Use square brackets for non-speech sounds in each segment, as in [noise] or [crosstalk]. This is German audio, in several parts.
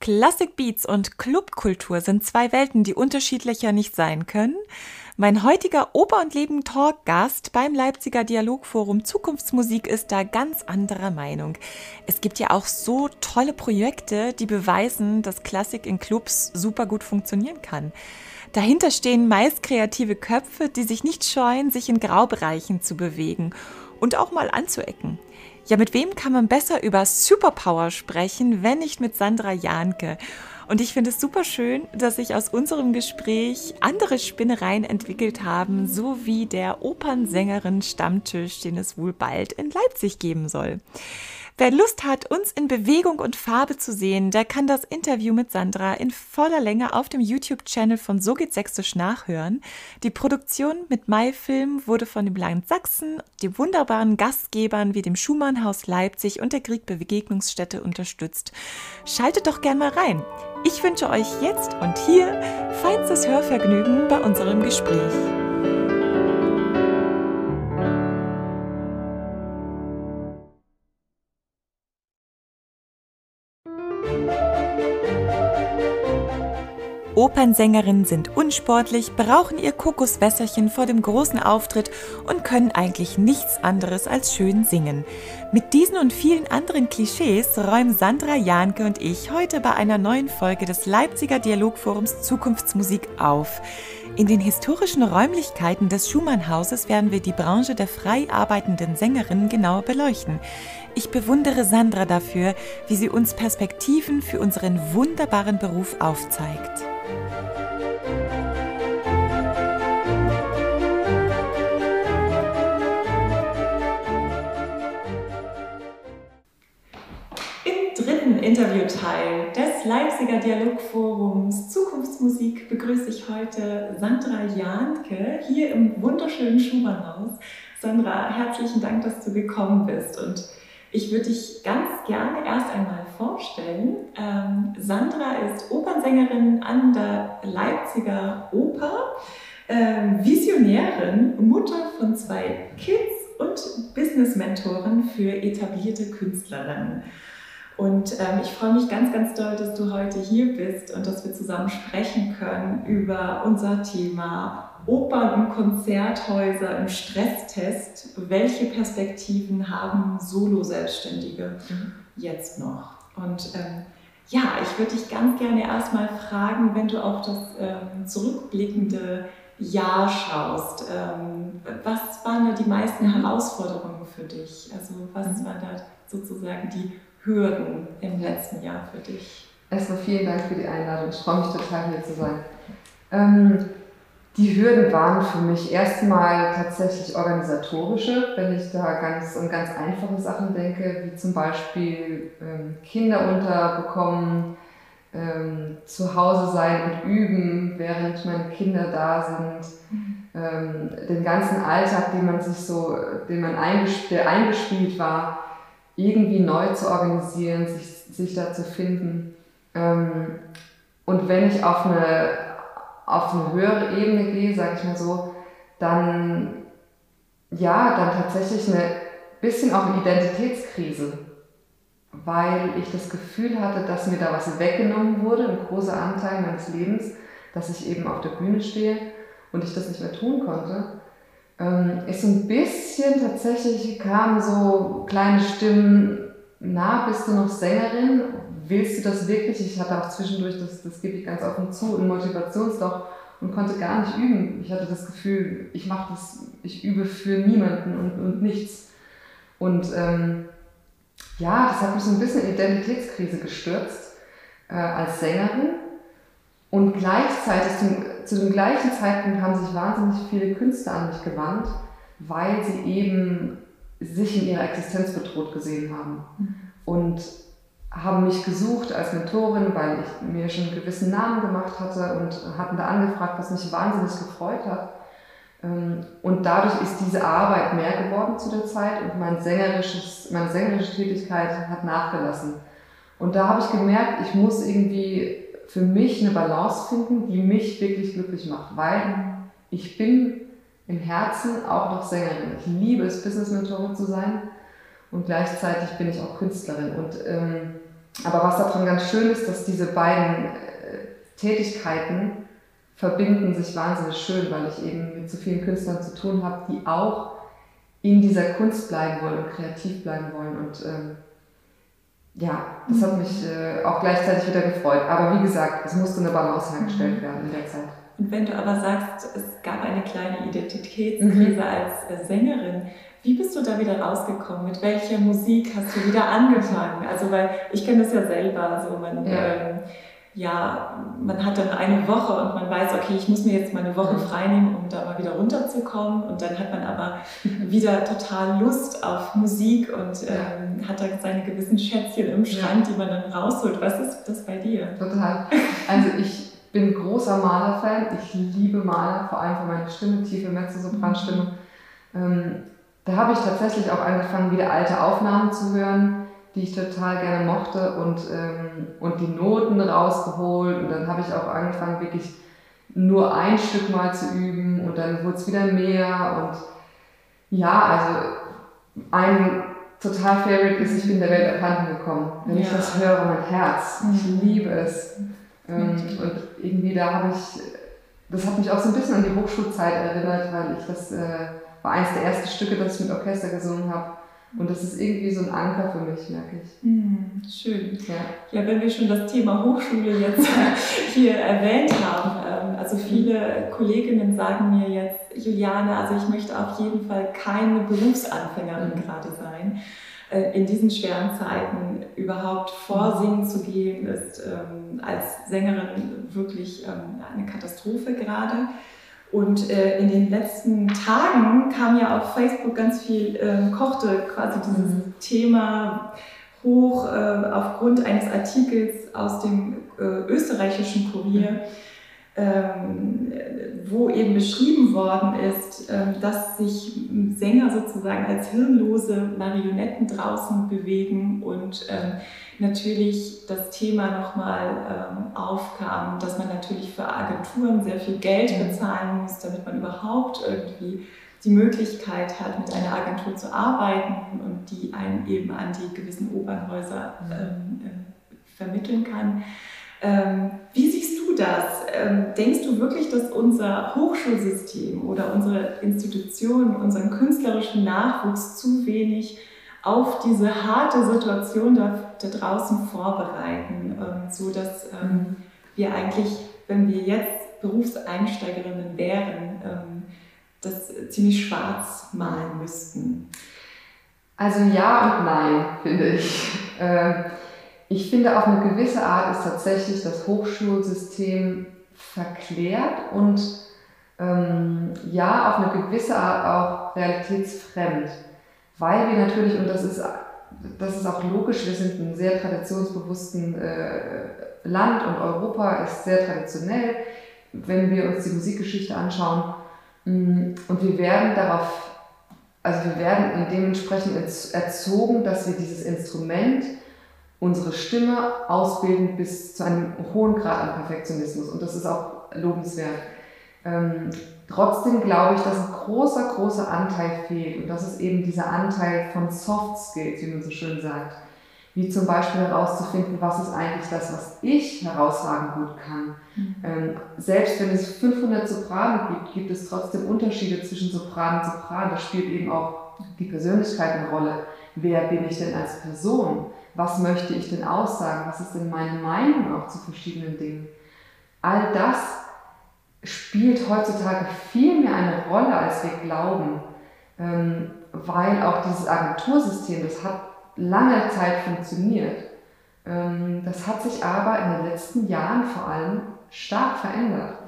Classic Beats und Clubkultur sind zwei Welten, die unterschiedlicher nicht sein können. Mein heutiger Oper- und Leben-Talk-Gast beim Leipziger Dialogforum Zukunftsmusik ist da ganz anderer Meinung. Es gibt ja auch so tolle Projekte, die beweisen, dass Klassik in Clubs super gut funktionieren kann. Dahinter stehen meist kreative Köpfe, die sich nicht scheuen, sich in Graubereichen zu bewegen und auch mal anzuecken. Ja, mit wem kann man besser über Superpower sprechen, wenn nicht mit Sandra Jahnke? Und ich finde es super schön, dass sich aus unserem Gespräch andere Spinnereien entwickelt haben, so wie der Opernsängerin Stammtisch, den es wohl bald in Leipzig geben soll. Wer Lust hat, uns in Bewegung und Farbe zu sehen, der kann das Interview mit Sandra in voller Länge auf dem YouTube-Channel von So geht Sächsisch nachhören. Die Produktion mit Maifilm wurde von dem Land Sachsen, den wunderbaren Gastgebern wie dem Schumannhaus Leipzig und der Kriegbegegnungsstätte unterstützt. Schaltet doch gern mal rein. Ich wünsche euch jetzt und hier feinstes Hörvergnügen bei unserem Gespräch. Opernsängerinnen sind unsportlich, brauchen ihr Kokoswässerchen vor dem großen Auftritt und können eigentlich nichts anderes als schön singen. Mit diesen und vielen anderen Klischees räumen Sandra Jahnke und ich heute bei einer neuen Folge des Leipziger Dialogforums Zukunftsmusik auf. In den historischen Räumlichkeiten des Schumannhauses werden wir die Branche der frei arbeitenden Sängerinnen genauer beleuchten. Ich bewundere Sandra dafür, wie sie uns Perspektiven für unseren wunderbaren Beruf aufzeigt. Interviewteil des Leipziger Dialogforums Zukunftsmusik begrüße ich heute Sandra Jahnke hier im wunderschönen Schumannhaus. Sandra, herzlichen Dank, dass du gekommen bist und ich würde dich ganz gerne erst einmal vorstellen. Ähm, Sandra ist Opernsängerin an der Leipziger Oper, ähm, Visionärin, Mutter von zwei Kids und Business-Mentorin für etablierte Künstlerinnen. Und ähm, ich freue mich ganz, ganz doll, dass du heute hier bist und dass wir zusammen sprechen können über unser Thema Opern- und Konzerthäuser im Stresstest. Welche Perspektiven haben Solo-Selbstständige mhm. jetzt noch? Und ähm, ja, ich würde dich ganz gerne erstmal fragen, wenn du auf das ähm, zurückblickende Jahr schaust, ähm, was waren da die meisten. Herausforderungen für dich? Also was mhm. waren da sozusagen die Hürden im letzten Jahr für dich? Erstmal vielen Dank für die Einladung. Ich freue mich total hier zu sein. Die Hürden waren für mich erstmal tatsächlich organisatorische, wenn ich da ganz an ganz einfache Sachen denke, wie zum Beispiel ähm, Kinder unterbekommen, ähm, zu Hause sein und üben, während meine Kinder da sind, ähm, den ganzen Alltag, den man sich so, den man eingespielt, der eingespielt war, irgendwie neu zu organisieren, sich, sich da zu finden. Ähm, und wenn ich auf eine, auf eine höhere Ebene gehe, sage ich mal so, dann ja, dann tatsächlich eine bisschen auch eine Identitätskrise, weil ich das Gefühl hatte, dass mir da was weggenommen wurde, ein großer Anteil meines Lebens, dass ich eben auf der Bühne stehe und ich das nicht mehr tun konnte ähm, ist ein bisschen tatsächlich, kamen so kleine Stimmen, na, bist du noch Sängerin? Willst du das wirklich? Ich hatte auch zwischendurch, das, das gebe ich ganz offen zu, ein Motivationsloch und konnte gar nicht üben. Ich hatte das Gefühl, ich mache das, ich übe für niemanden und, und nichts. Und ähm, ja, das hat mich so ein bisschen in Identitätskrise gestürzt äh, als Sängerin. Und gleichzeitig zum, zu dem gleichen Zeitpunkt haben sich wahnsinnig viele Künstler an mich gewandt, weil sie eben sich in ihrer Existenz bedroht gesehen haben. Mhm. Und haben mich gesucht als Mentorin, weil ich mir schon einen gewissen Namen gemacht hatte und hatten da angefragt, was mich wahnsinnig gefreut hat. Ähm, und dadurch ist diese Arbeit mehr geworden zu der Zeit und mein sängerisches, meine sängerische Tätigkeit hat nachgelassen. Und da habe ich gemerkt, ich muss irgendwie für mich eine Balance finden, die mich wirklich glücklich macht, weil ich bin im Herzen auch noch Sängerin. Ich liebe es, Business Mentorin zu sein und gleichzeitig bin ich auch Künstlerin. Und ähm, aber was daran ganz schön ist, dass diese beiden äh, Tätigkeiten verbinden sich wahnsinnig schön, weil ich eben mit so vielen Künstlern zu tun habe, die auch in dieser Kunst bleiben wollen und kreativ bleiben wollen. Und ähm, ja, das hat mich äh, auch gleichzeitig wieder gefreut. Aber wie gesagt, es musste eine Balance hergestellt mhm. werden in der Zeit. Und wenn du aber sagst, es gab eine kleine Identitätskrise mhm. als äh, Sängerin, wie bist du da wieder rausgekommen? Mit welcher Musik hast du wieder angefangen? Also, weil ich kenne das ja selber, so man, ja. Ähm, ja, man hat dann eine Woche und man weiß, okay, ich muss mir jetzt mal eine Woche mhm. freinehmen, um da mal wieder runterzukommen. Und dann hat man aber wieder total Lust auf Musik und ähm, hat da seine gewissen Schätzchen im Schrank, ja. die man dann rausholt. Was ist das bei dir? Total. Also ich bin großer Malerfan. Ich liebe Maler, vor allem für meine Stimme, tiefe Mezzosopranstimme. Ähm, da habe ich tatsächlich auch angefangen, wieder alte Aufnahmen zu hören die ich total gerne mochte und, ähm, und die Noten rausgeholt. Und dann habe ich auch angefangen, wirklich nur ein Stück mal zu üben und dann wurde es wieder mehr. Und ja, also ein total Favorite ist, ich bin der Welt abhanden gekommen. Wenn ja. ich das höre, mein Herz, ich mhm. liebe es. Ähm, und irgendwie da habe ich, das hat mich auch so ein bisschen an die Hochschulzeit erinnert, weil ich das äh, war eines der ersten Stücke, das ich mit Orchester gesungen habe. Und das ist irgendwie so ein Anker für mich, merke ich. Mm, schön. Ja. ja, wenn wir schon das Thema Hochschule jetzt [laughs] hier erwähnt haben, ähm, also viele Kolleginnen sagen mir jetzt, Juliane, also ich möchte auf jeden Fall keine Berufsanfängerin mhm. gerade sein. Äh, in diesen schweren Zeiten überhaupt vorsingen zu gehen, ist ähm, als Sängerin wirklich ähm, eine Katastrophe gerade. Und äh, in den letzten Tagen kam ja auf Facebook ganz viel, äh, kochte quasi dieses mhm. Thema hoch äh, aufgrund eines Artikels aus dem äh, österreichischen Kurier, ähm, wo eben beschrieben worden ist, ähm, dass sich Sänger sozusagen als hirnlose Marionetten draußen bewegen und ähm, natürlich das Thema nochmal aufkam, dass man natürlich für Agenturen sehr viel Geld mhm. bezahlen muss, damit man überhaupt irgendwie die Möglichkeit hat, mit einer Agentur zu arbeiten und die einen eben an die gewissen Opernhäuser mhm. äh, vermitteln kann. Wie du das? Ähm, denkst du wirklich, dass unser Hochschulsystem oder unsere Institutionen unseren künstlerischen Nachwuchs zu wenig auf diese harte Situation da, da draußen vorbereiten, ähm, so dass ähm, wir eigentlich, wenn wir jetzt Berufseinsteigerinnen wären, ähm, das ziemlich schwarz malen müssten? Also ja und nein, finde ich. Ähm, ich finde, auf eine gewisse Art ist tatsächlich das Hochschulsystem verklärt und ähm, ja, auf eine gewisse Art auch realitätsfremd. Weil wir natürlich, und das ist, das ist auch logisch, wir sind ein sehr traditionsbewussten äh, Land und Europa ist sehr traditionell, wenn wir uns die Musikgeschichte anschauen. Mm, und wir werden darauf, also wir werden dementsprechend erzogen, dass wir dieses Instrument, unsere Stimme ausbilden bis zu einem hohen Grad an Perfektionismus. Und das ist auch lobenswert. Ähm, trotzdem glaube ich, dass ein großer, großer Anteil fehlt. Und das ist eben dieser Anteil von Soft Skills, wie man so schön sagt. Wie zum Beispiel herauszufinden, was ist eigentlich das, was ich herausragend gut kann. Mhm. Ähm, selbst wenn es 500 Sopranen gibt, gibt es trotzdem Unterschiede zwischen Sopran und Sopran. Da spielt eben auch die Persönlichkeit eine Rolle. Wer bin ich denn als Person? Was möchte ich denn aussagen, was ist denn meine Meinung auch zu verschiedenen Dingen. All das spielt heutzutage viel mehr eine Rolle, als wir glauben, ähm, weil auch dieses Agentursystem, das hat lange Zeit funktioniert. Ähm, das hat sich aber in den letzten Jahren vor allem stark verändert.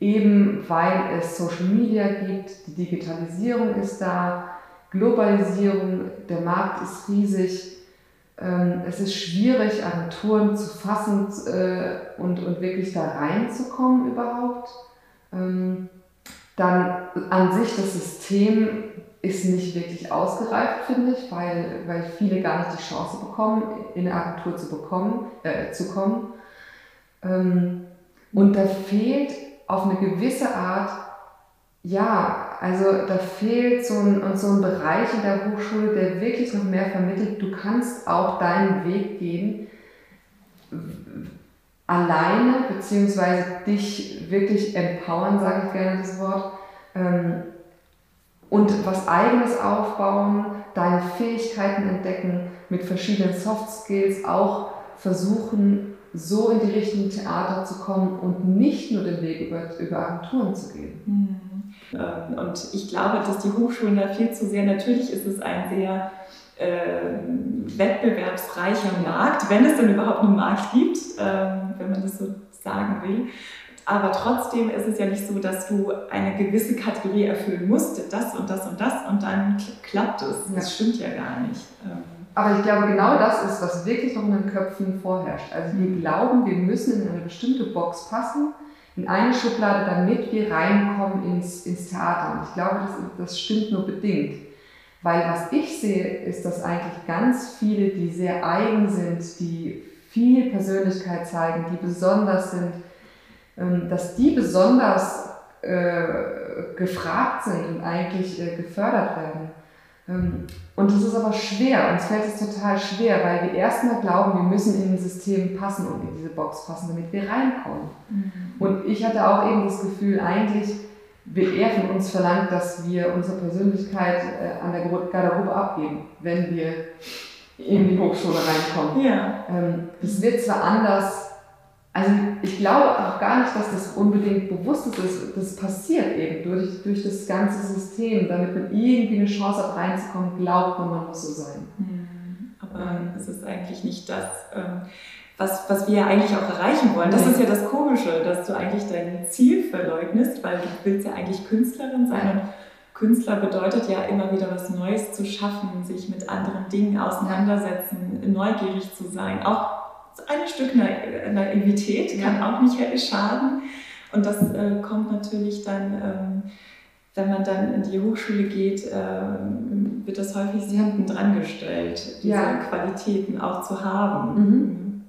Eben weil es Social Media gibt, die Digitalisierung ist da, Globalisierung, der Markt ist riesig es ist schwierig, Agenturen zu fassen äh, und, und wirklich da reinzukommen überhaupt. Ähm, dann an sich das System ist nicht wirklich ausgereift, finde ich, weil, weil viele gar nicht die Chance bekommen, in eine Agentur zu, bekommen, äh, zu kommen. Ähm, und da fehlt auf eine gewisse Art ja, also da fehlt so ein, so ein Bereich in der Hochschule, der wirklich noch mehr vermittelt, du kannst auch deinen Weg gehen, alleine, beziehungsweise dich wirklich empowern, sage ich gerne das Wort, ähm, und was eigenes aufbauen, deine Fähigkeiten entdecken, mit verschiedenen Soft Skills auch versuchen, so in die richtigen Theater zu kommen und nicht nur den Weg über, über Agenturen zu gehen. Mhm. Ähm, und ich glaube, dass die Hochschulen da viel zu sehr, natürlich ist es ein sehr äh, wettbewerbsreicher Markt, wenn es denn überhaupt einen Markt gibt, äh, wenn man das so sagen will. Aber trotzdem ist es ja nicht so, dass du eine gewisse Kategorie erfüllen musst, das und das und das und dann klappt es. Das ja. stimmt ja gar nicht. Ähm, aber ich glaube, genau das ist, was wirklich noch in den Köpfen vorherrscht. Also wir mhm. glauben, wir müssen in eine bestimmte Box passen, in eine Schublade, damit wir reinkommen ins, ins Theater. Und ich glaube, das, das stimmt nur bedingt. Weil was ich sehe, ist, dass eigentlich ganz viele, die sehr eigen sind, die viel Persönlichkeit zeigen, die besonders sind, ähm, dass die besonders äh, gefragt sind und eigentlich äh, gefördert werden. Ähm, und das ist aber schwer, uns fällt es total schwer, weil wir erstmal glauben, wir müssen in ein System passen und in diese Box passen, damit wir reinkommen. Mhm. Und ich hatte auch eben das Gefühl, eigentlich wird er von uns verlangt, dass wir unsere Persönlichkeit äh, an der Garderobe abgeben, wenn wir in die Hochschule reinkommen. Ja. Ähm, das wird zwar anders also ich glaube auch gar nicht, dass das unbedingt bewusst ist. Das passiert eben durch, durch das ganze System. Damit man irgendwie eine Chance hat reinzukommen, glaubt man, man muss so sein. Mhm. Aber es ist eigentlich nicht das, ähm, was, was wir eigentlich auch erreichen wollen. Das ist ja das Komische, dass du eigentlich dein Ziel verleugnest, weil du willst ja eigentlich Künstlerin sein. Und Künstler bedeutet ja immer wieder was Neues zu schaffen, sich mit anderen Dingen auseinandersetzen, neugierig zu sein, auch ein Stück Naivität kann ja. auch nicht schaden. Und das äh, kommt natürlich dann, ähm, wenn man dann in die Hochschule geht, ähm, wird das häufig sehr hinten dran gestellt, diese ja. Qualitäten auch zu haben. Mhm. mhm.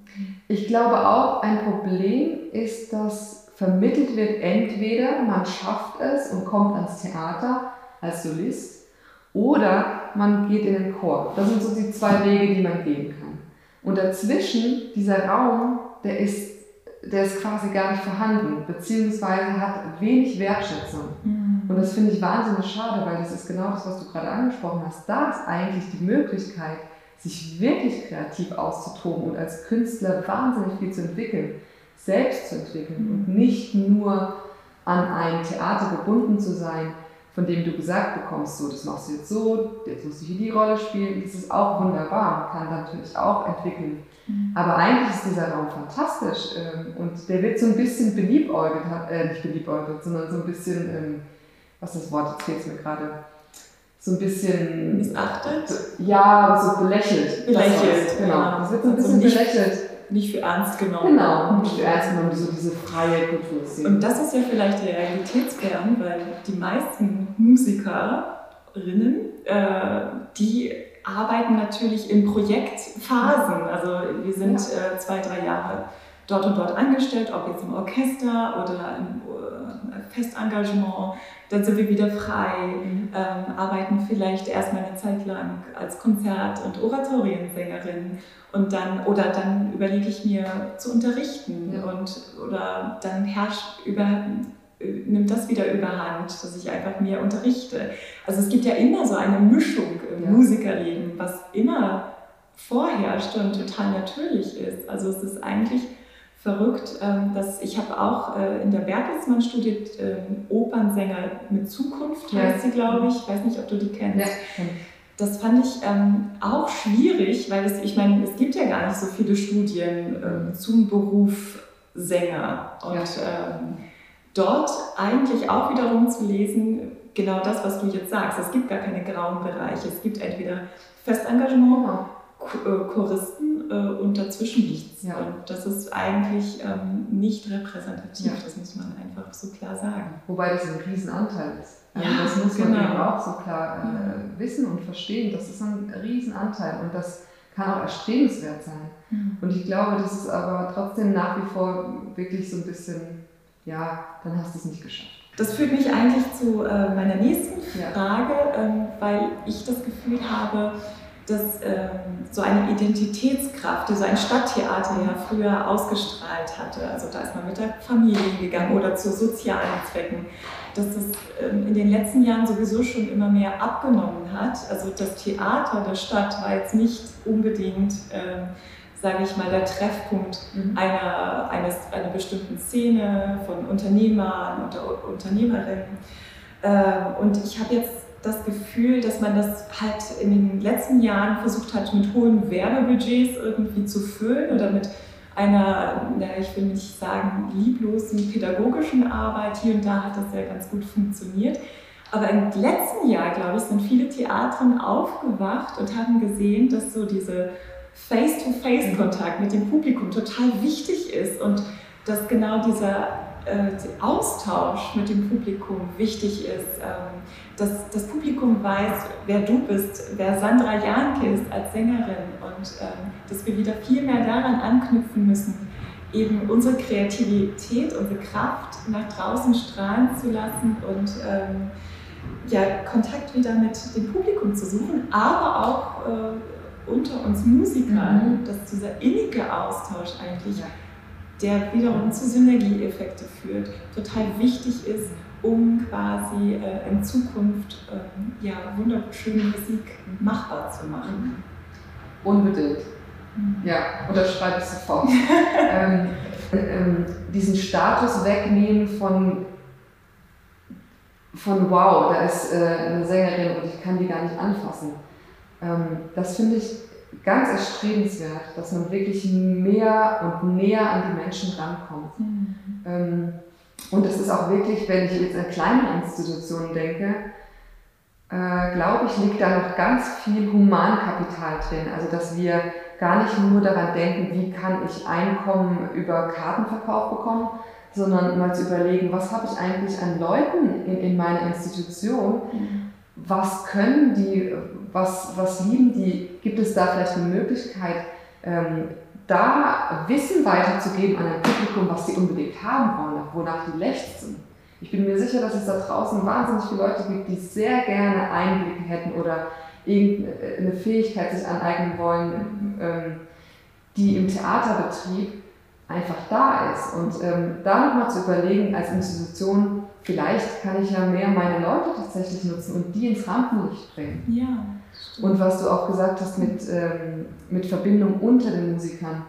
Ich glaube auch, ein Problem ist, dass vermittelt wird, entweder man schafft es und kommt ans Theater als Solist oder man geht in den Chor. Das sind so die zwei Wege, die man gehen kann. Und dazwischen, dieser Raum, der ist, der ist quasi gar nicht vorhanden, beziehungsweise hat wenig Wertschätzung. Mhm. Und das finde ich wahnsinnig schade, weil das ist genau das, was du gerade angesprochen hast. Da ist eigentlich die Möglichkeit, sich wirklich kreativ auszutoben und als Künstler wahnsinnig viel zu entwickeln, selbst zu entwickeln mhm. und nicht nur an ein Theater gebunden zu sein, von dem du gesagt bekommst, so, das machst du jetzt so, jetzt musst du hier die Rolle spielen, das ist auch wunderbar, kann natürlich auch entwickeln. Mhm. Aber eigentlich ist dieser Raum fantastisch ähm, und der wird so ein bisschen beliebäugelt, äh, nicht beliebäugelt, sondern so ein bisschen, ähm, was ist das Wort, jetzt fehlt es mir gerade, so ein bisschen... Missachtet? Ja, so belächelt. Belächelt, genau. Ja. Das wird so ein bisschen also belächelt nicht für ernst genommen. Genau, nicht für ernst genommen, so diese freie Kultur. Und das ist ja vielleicht der Realitätskern, weil die meisten Musikerinnen, äh, die arbeiten natürlich in Projektphasen. Also wir sind äh, zwei, drei Jahre dort und dort angestellt, ob jetzt im Orchester oder im äh, Festengagement dann sind wir wieder frei, mhm. ähm, arbeiten vielleicht erstmal eine Zeit lang als Konzert- und Oratoriensängerin und dann oder dann überlege ich mir zu unterrichten ja. und oder dann herrscht über nimmt das wieder überhand, dass ich einfach mehr unterrichte. Also es gibt ja immer so eine Mischung im ja. Musikerleben, was immer vorherrscht und total natürlich ist. Also es ist eigentlich verrückt, ähm, dass ich habe auch äh, in der Bertelsmann studiert, ähm, Opernsänger mit Zukunft heißt sie, glaube ich. Ich weiß nicht, ob du die kennst. Ja. Das fand ich ähm, auch schwierig, weil es, ich meine, es gibt ja gar nicht so viele Studien zum Beruf Sänger. Und ja. dort eigentlich auch wiederum zu lesen, genau das, was du jetzt sagst. Es gibt gar keine grauen Bereiche. Es gibt entweder Festengagement, Choristen äh, und dazwischen nichts. Ja. Und das ist eigentlich ähm, nicht repräsentativ, ja. das muss man einfach so klar sagen. Wobei das ein Riesenanteil ist. Also ja, das muss man genau. eben auch so klar äh, wissen und verstehen. Das ist ein Riesenanteil und das kann auch erstrebenswert sein. Mhm. Und ich glaube, das ist aber trotzdem nach wie vor wirklich so ein bisschen, ja, dann hast du es nicht geschafft. Das führt mich eigentlich zu äh, meiner nächsten Frage, ähm, weil ich das Gefühl habe, dass ähm, so eine Identitätskraft, die so ein Stadttheater ja früher ausgestrahlt hatte, also da ist man mit der Familie gegangen oder zu sozialen Zwecken, dass das ähm, in den letzten Jahren sowieso schon immer mehr abgenommen hat. Also das Theater der Stadt war jetzt nicht unbedingt, ähm, sage ich mal, der Treffpunkt mhm. einer, eines, einer bestimmten Szene von Unternehmern oder Unternehmerinnen. Äh, und ich habe jetzt das Gefühl, dass man das halt in den letzten Jahren versucht hat, mit hohen Werbebudgets irgendwie zu füllen oder mit einer, ja, ich will nicht sagen, lieblosen pädagogischen Arbeit. Hier und da hat das ja ganz gut funktioniert. Aber im letzten Jahr, glaube ich, sind viele Theatern aufgewacht und haben gesehen, dass so diese Face-to-Face-Kontakt mit dem Publikum total wichtig ist und dass genau dieser äh, Austausch mit dem Publikum wichtig ist, ähm, dass das Publikum weiß, wer du bist, wer Sandra Janke ist als Sängerin und ähm, dass wir wieder viel mehr daran anknüpfen müssen, eben unsere Kreativität, unsere Kraft nach draußen strahlen zu lassen und ähm, ja, Kontakt wieder mit dem Publikum zu suchen, aber auch äh, unter uns Musikern, mhm. dass dieser innige Austausch eigentlich ja der wiederum zu Synergieeffekte führt, total wichtig ist, um quasi äh, in Zukunft äh, ja, wunderschöne Musik machbar zu machen. Unbedingt. Mhm. Ja, unterschreibe ich sofort. [laughs] ähm, ähm, diesen Status wegnehmen von, von wow, da ist äh, eine Sängerin und ich kann die gar nicht anfassen. Ähm, das finde ich ganz erstrebenswert, dass man wirklich mehr und näher an die Menschen rankommt. Mhm. Ähm, und das ist auch wirklich, wenn ich jetzt an kleine Institutionen denke, äh, glaube ich, liegt da noch ganz viel Humankapital drin. Also, dass wir gar nicht nur daran denken, wie kann ich Einkommen über Kartenverkauf bekommen, sondern mal zu überlegen, was habe ich eigentlich an Leuten in, in meiner Institution, mhm. was können die, was, was lieben die? Gibt es da vielleicht eine Möglichkeit, ähm, da Wissen weiterzugeben an ein Publikum, was sie unbedingt haben wollen, wonach die lechzen? Ich bin mir sicher, dass es da draußen wahnsinnig viele Leute gibt, die sehr gerne Einblicke hätten oder irgendeine Fähigkeit sich aneignen wollen, ähm, die im Theaterbetrieb einfach da ist. Und ähm, da nochmal zu überlegen, als Institution, vielleicht kann ich ja mehr meine Leute tatsächlich nutzen und die ins Rampenlicht bringen. Ja. Und was du auch gesagt hast mit, ähm, mit Verbindung unter den Musikern,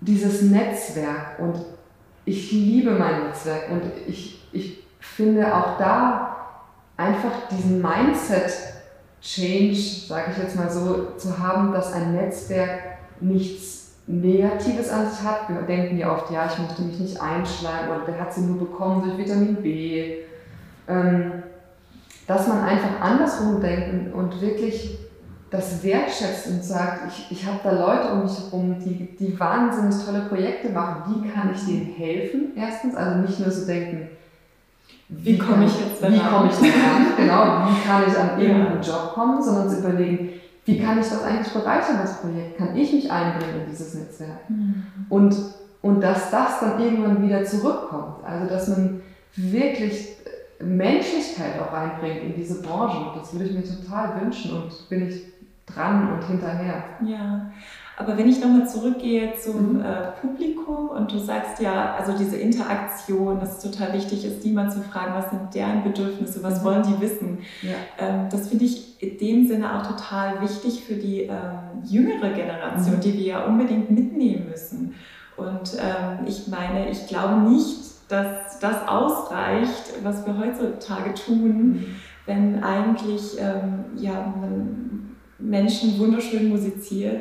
dieses Netzwerk und ich liebe mein Netzwerk und ich, ich finde auch da einfach diesen Mindset-Change, sage ich jetzt mal so, zu haben, dass ein Netzwerk nichts Negatives an sich hat. Wir denken ja oft, ja, ich möchte mich nicht einschleimen oder der hat sie nur bekommen durch Vitamin B. Ähm, dass man einfach andersrum denkt und wirklich das wertschätzt und sagt, ich, ich habe da Leute um mich herum, die, die wahnsinnig tolle Projekte machen. Wie kann ich denen helfen? Erstens, also nicht nur so denken, wie, wie komme ich jetzt daran? Wie komme ich daran? [laughs] genau, wie kann ich an irgendeinen ja. Job kommen, sondern zu überlegen, wie kann ich das eigentlich bereichern, das Projekt? Kann ich mich einbringen in dieses Netzwerk? Mhm. Und, und dass das dann irgendwann wieder zurückkommt. Also, dass man wirklich Menschlichkeit auch reinbringt in diese Branche. Das würde ich mir total wünschen und bin ich dran und hinterher. Ja, aber wenn ich nochmal zurückgehe zum mhm. äh, Publikum und du sagst ja, also diese Interaktion, dass es total wichtig ist, die mal zu fragen, was sind deren Bedürfnisse, was mhm. wollen die wissen. Ja. Ähm, das finde ich in dem Sinne auch total wichtig für die ähm, jüngere Generation, mhm. die wir ja unbedingt mitnehmen müssen. Und ähm, ich meine, ich glaube nicht, dass das ausreicht, was wir heutzutage tun, mhm. wenn eigentlich ähm, ja, man Menschen wunderschön musizier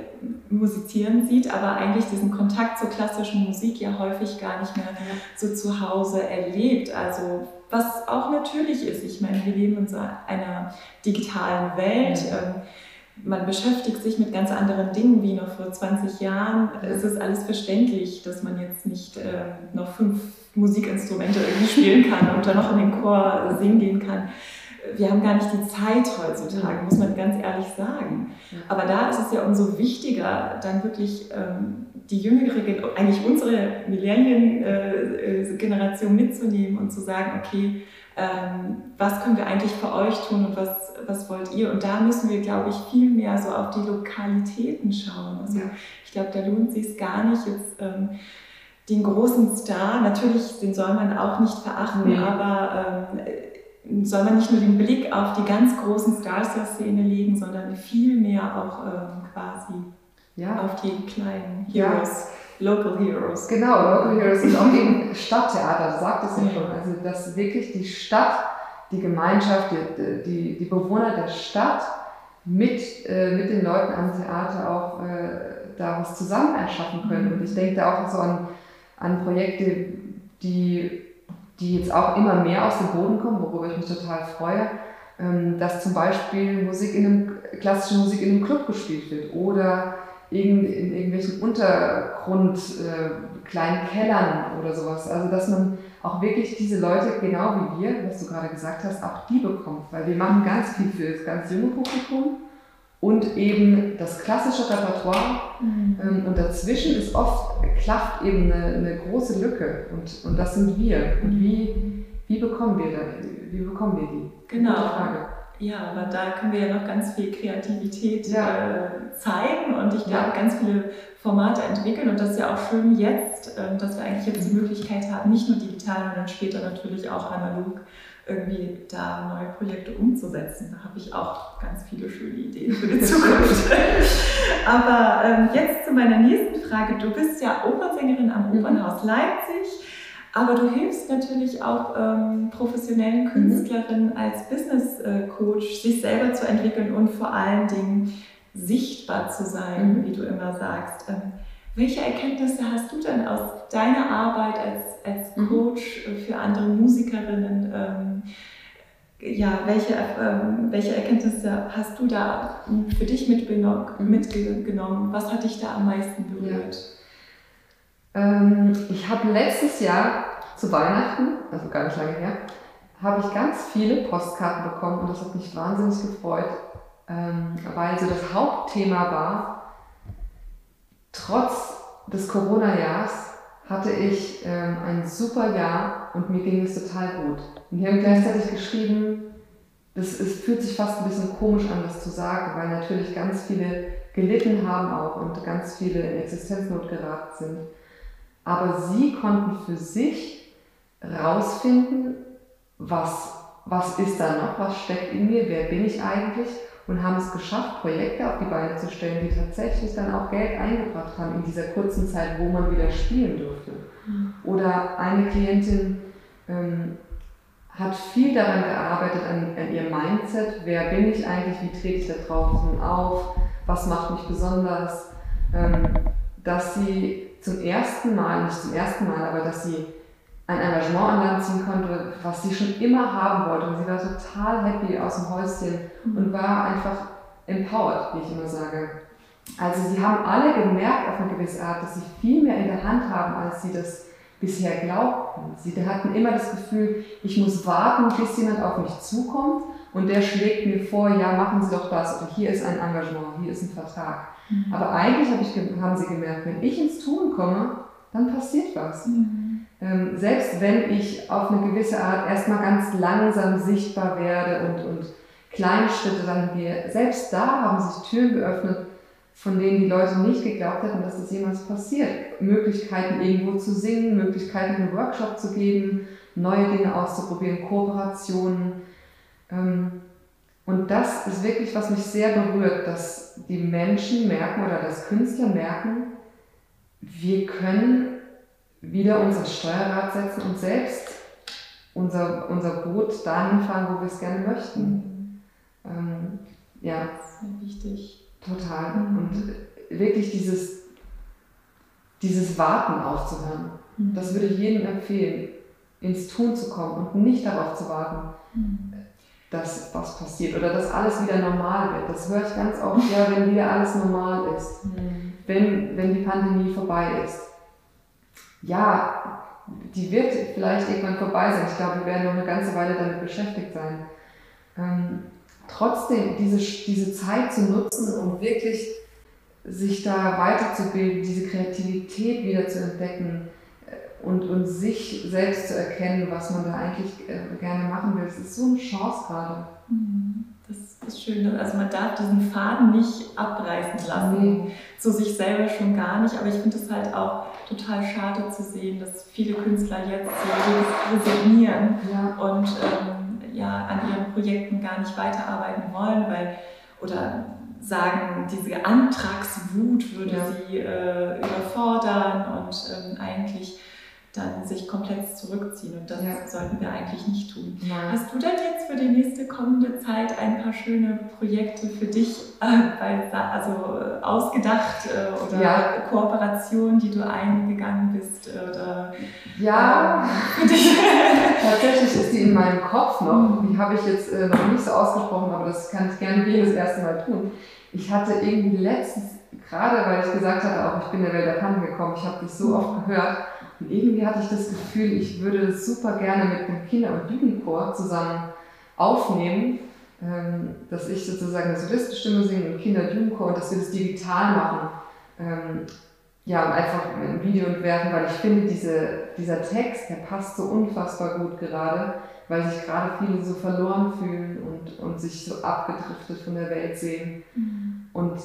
musizieren sieht, aber eigentlich diesen Kontakt zur klassischen Musik ja häufig gar nicht mehr so zu Hause erlebt. Also was auch natürlich ist. Ich meine, wir leben in so einer digitalen Welt. Mhm. Ähm, man beschäftigt sich mit ganz anderen Dingen wie noch vor 20 Jahren. Es ist alles verständlich, dass man jetzt nicht äh, noch fünf Musikinstrumente irgendwie spielen kann und dann noch in den Chor singen gehen kann. Wir haben gar nicht die Zeit heutzutage, muss man ganz ehrlich sagen. Aber da ist es ja umso wichtiger, dann wirklich ähm, die jüngere, eigentlich unsere Millennium-Generation mitzunehmen und zu sagen, okay, ähm, was können wir eigentlich für euch tun und was, was wollt ihr? Und da müssen wir, glaube ich, viel mehr so auf die Lokalitäten schauen. Also ja. ich glaube, da lohnt sich es gar nicht jetzt ähm, den großen Star, natürlich, den soll man auch nicht verachten, nee. aber ähm, soll man nicht nur den Blick auf die ganz großen Stars der Szene legen, sondern viel mehr auch ähm, quasi ja. auf die kleinen Heroes. Ja. Local Heroes. Genau, Local Heroes und auch [laughs] eben Stadttheater, du sagtest ja schon. Also, dass wirklich die Stadt, die Gemeinschaft, die, die, die Bewohner der Stadt mit, äh, mit den Leuten am Theater auch äh, da was zusammen erschaffen können. Und ich denke da auch so an, an Projekte, die, die jetzt auch immer mehr aus dem Boden kommen, worüber ich mich total freue ähm, dass zum Beispiel Musik in einem, klassische Musik in einem Club gespielt wird oder in, in irgendwelchen Untergrund, äh, kleinen Kellern oder sowas. Also dass man auch wirklich diese Leute, genau wie wir, was du gerade gesagt hast, auch die bekommt. Weil wir machen ganz viel für das ganz junge Publikum und eben das klassische Repertoire. Mhm. Ähm, und dazwischen ist oft, klafft eben eine, eine, große Lücke. Und, und das sind wir. Und wie, wie bekommen wir da, wie bekommen wir die? Genau. Frage. Ja, aber da können wir ja noch ganz viel Kreativität ja. äh, zeigen und ich glaube, ja. ganz viele Formate entwickeln. Und das ist ja auch schön jetzt, äh, dass wir eigentlich jetzt die Möglichkeit haben, nicht nur digital, sondern später natürlich auch analog irgendwie da neue Projekte umzusetzen. Da habe ich auch ganz viele schöne Ideen für die Zukunft. [laughs] aber ähm, jetzt zu meiner nächsten Frage. Du bist ja Opernsängerin am mhm. Opernhaus Leipzig. Aber du hilfst natürlich auch ähm, professionellen mhm. Künstlerinnen als Business äh, Coach, sich selber zu entwickeln und vor allen Dingen sichtbar zu sein, mhm. wie du immer sagst. Ähm, welche Erkenntnisse hast du denn aus deiner Arbeit als, als mhm. Coach für andere Musikerinnen? Ähm, ja, welche, ähm, welche Erkenntnisse hast du da für dich mitgenommen? Was hat dich da am meisten berührt? Ja. Ähm, ich habe letztes Jahr zu Weihnachten, also gar nicht lange her, habe ich ganz viele Postkarten bekommen und das hat mich wahnsinnig gefreut, ähm, weil so das Hauptthema war, trotz des Corona-Jahres hatte ich ähm, ein super Jahr und mir ging es total gut. Und die haben gleichzeitig geschrieben, es, es fühlt sich fast ein bisschen komisch an, das zu sagen, weil natürlich ganz viele gelitten haben auch und ganz viele in Existenznot geraten sind. Aber sie konnten für sich rausfinden, was, was ist da noch, was steckt in mir, wer bin ich eigentlich und haben es geschafft, Projekte auf die Beine zu stellen, die tatsächlich dann auch Geld eingebracht haben in dieser kurzen Zeit, wo man wieder spielen durfte. Mhm. Oder eine Klientin ähm, hat viel daran gearbeitet, an, an ihrem Mindset, wer bin ich eigentlich, wie trete ich da draußen auf, was macht mich besonders, ähm, dass sie zum ersten Mal, nicht zum ersten Mal, aber dass sie ein Engagement an Land ziehen konnte, was sie schon immer haben wollte. Und sie war total happy aus dem Häuschen mhm. und war einfach empowered, wie ich immer sage. Also sie haben alle gemerkt auf eine gewisse Art, dass sie viel mehr in der Hand haben, als sie das bisher glaubten. Sie hatten immer das Gefühl, ich muss warten, bis jemand auf mich zukommt und der schlägt mir vor, ja, machen Sie doch das oder hier ist ein Engagement, hier ist ein Vertrag. Mhm. Aber eigentlich hab ich, haben sie gemerkt, wenn ich ins Tun komme, dann passiert was. Mhm. Ähm, selbst wenn ich auf eine gewisse Art erstmal ganz langsam sichtbar werde und, und kleine Schritte dann gehe, selbst da haben sich Türen geöffnet, von denen die Leute nicht geglaubt hätten, dass das jemals passiert. Möglichkeiten irgendwo zu singen, Möglichkeiten einen Workshop zu geben, neue Dinge auszuprobieren, Kooperationen. Ähm, und das ist wirklich, was mich sehr berührt, dass die Menschen merken oder dass Künstler merken, wir können wieder unser Steuerrad setzen und selbst unser, unser Boot dahin fahren, wo wir es gerne möchten. Mhm. Ähm, ja. Sehr wichtig. Total. Mhm. Und wirklich dieses, dieses Warten aufzuhören. Mhm. Das würde ich jedem empfehlen, ins Tun zu kommen und nicht darauf zu warten, mhm dass was passiert oder dass alles wieder normal wird. Das höre ich ganz oft, ja, wenn wieder alles normal ist, mhm. wenn, wenn die Pandemie vorbei ist. Ja, die wird vielleicht irgendwann vorbei sein. Ich glaube, wir werden noch eine ganze Weile damit beschäftigt sein. Ähm, trotzdem diese, diese Zeit zu nutzen, um wirklich sich da weiterzubilden, diese Kreativität wieder zu entdecken äh, und, und sich selbst zu erkennen, was man da eigentlich äh, gerne machen will. Es ist so eine Chance gerade. Mhm. Das ist schön. Also man darf diesen Faden nicht abreißen lassen. Nee. Zu sich selber schon gar nicht. Aber ich finde es halt auch total schade zu sehen, dass viele Künstler jetzt so resignieren ja. und ähm, ja, an ihren Projekten gar nicht weiterarbeiten wollen, weil oder sagen, diese Antragswut würde ja. sie äh, überfordern und ähm, eigentlich dann sich komplett zurückziehen. Und das ja. sollten wir eigentlich nicht tun. Nein. Hast du denn jetzt für die nächste kommende Zeit ein paar schöne Projekte für dich, äh, also äh, ausgedacht äh, oder ja. Kooperationen, die du eingegangen bist? Oder, ja, ähm, [laughs] tatsächlich ist die in meinem Kopf noch. Die habe ich jetzt äh, noch nicht so ausgesprochen, aber das kann ich gerne das erste Mal tun. Ich hatte irgendwie letztens, gerade weil ich gesagt hatte, auch ich bin der Welt der Pan gekommen, ich habe dich so oft gehört, und irgendwie hatte ich das Gefühl, ich würde das super gerne mit dem Kinder- und Jugendchor zusammen aufnehmen, ähm, dass ich sozusagen eine Solistenstimme singe im Kinder- und Jugendchor und dass wir das digital machen. Ähm, ja, einfach ein Video entwerfen, weil ich finde, diese, dieser Text, der passt so unfassbar gut gerade, weil sich gerade viele so verloren fühlen und, und sich so abgedriftet von der Welt sehen. Mhm. Und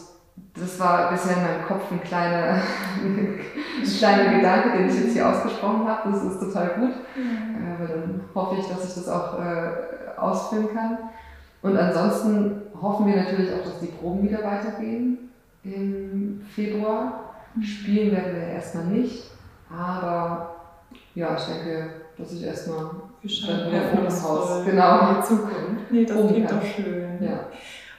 das war bisher in meinem Kopf ein kleiner, [laughs] ein kleiner Gedanke, den ich jetzt hier ausgesprochen habe. Das ist total gut. Mhm. Äh, dann hoffe ich, dass ich das auch äh, ausführen kann. Und ansonsten hoffen wir natürlich auch, dass die Proben wieder weitergehen im Februar. Mhm. Spielen werden wir erstmal nicht, aber ja, ich denke, dass ich erstmal dann wieder ohne Haus genau in die Zukunft. Nee, das klingt doch schön. Ja.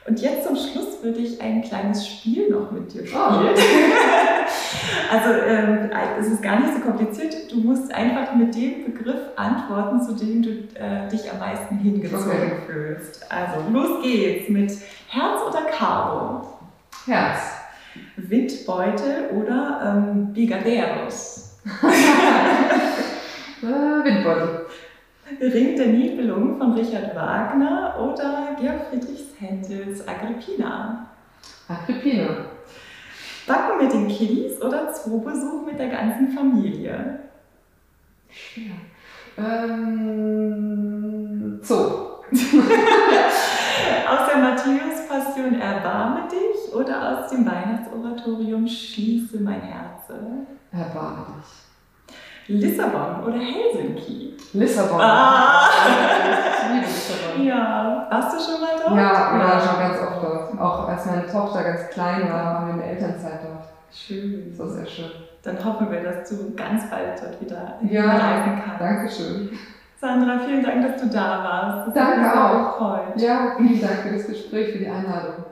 Und jetzt zum Schluss würde ich ein kleines Spiel noch mit dir spielen. Oh. [laughs] also ähm, es ist gar nicht so kompliziert. Du musst einfach mit dem Begriff antworten, zu dem du äh, dich am meisten hingezogen okay. fühlst. Also los geht's mit Herz oder Karo? Herz. Windbeutel oder ähm, Bigaderos? [laughs] äh, Windbeutel. Ring der Nibelung von Richard Wagner oder Georg Friedrichs Händels Agrippina? Agrippina. Backen mit den Kiddies oder Zoobesuch mit der ganzen Familie? Ja. Ähm, Zoo. [laughs] aus der Matthäus-Passion Erbarme dich oder aus dem Weihnachtsoratorium Schließe mein Herz? Erbarme dich. Lissabon oder Helsinki? Lissabon. Ah. Ich liebe Lissabon. Ja, warst du schon mal dort? Ja, ja, schon ganz oft dort. Auch als meine Tochter ganz klein war, waren wir in der Elternzeit dort. Schön. Das war sehr schön. Dann hoffen wir, dass du ganz bald dort wieder ja, reisen kannst. Danke schön. Sandra, vielen Dank, dass du da warst. Das danke auch. Ja, vielen Dank für das Gespräch, für die Einladung.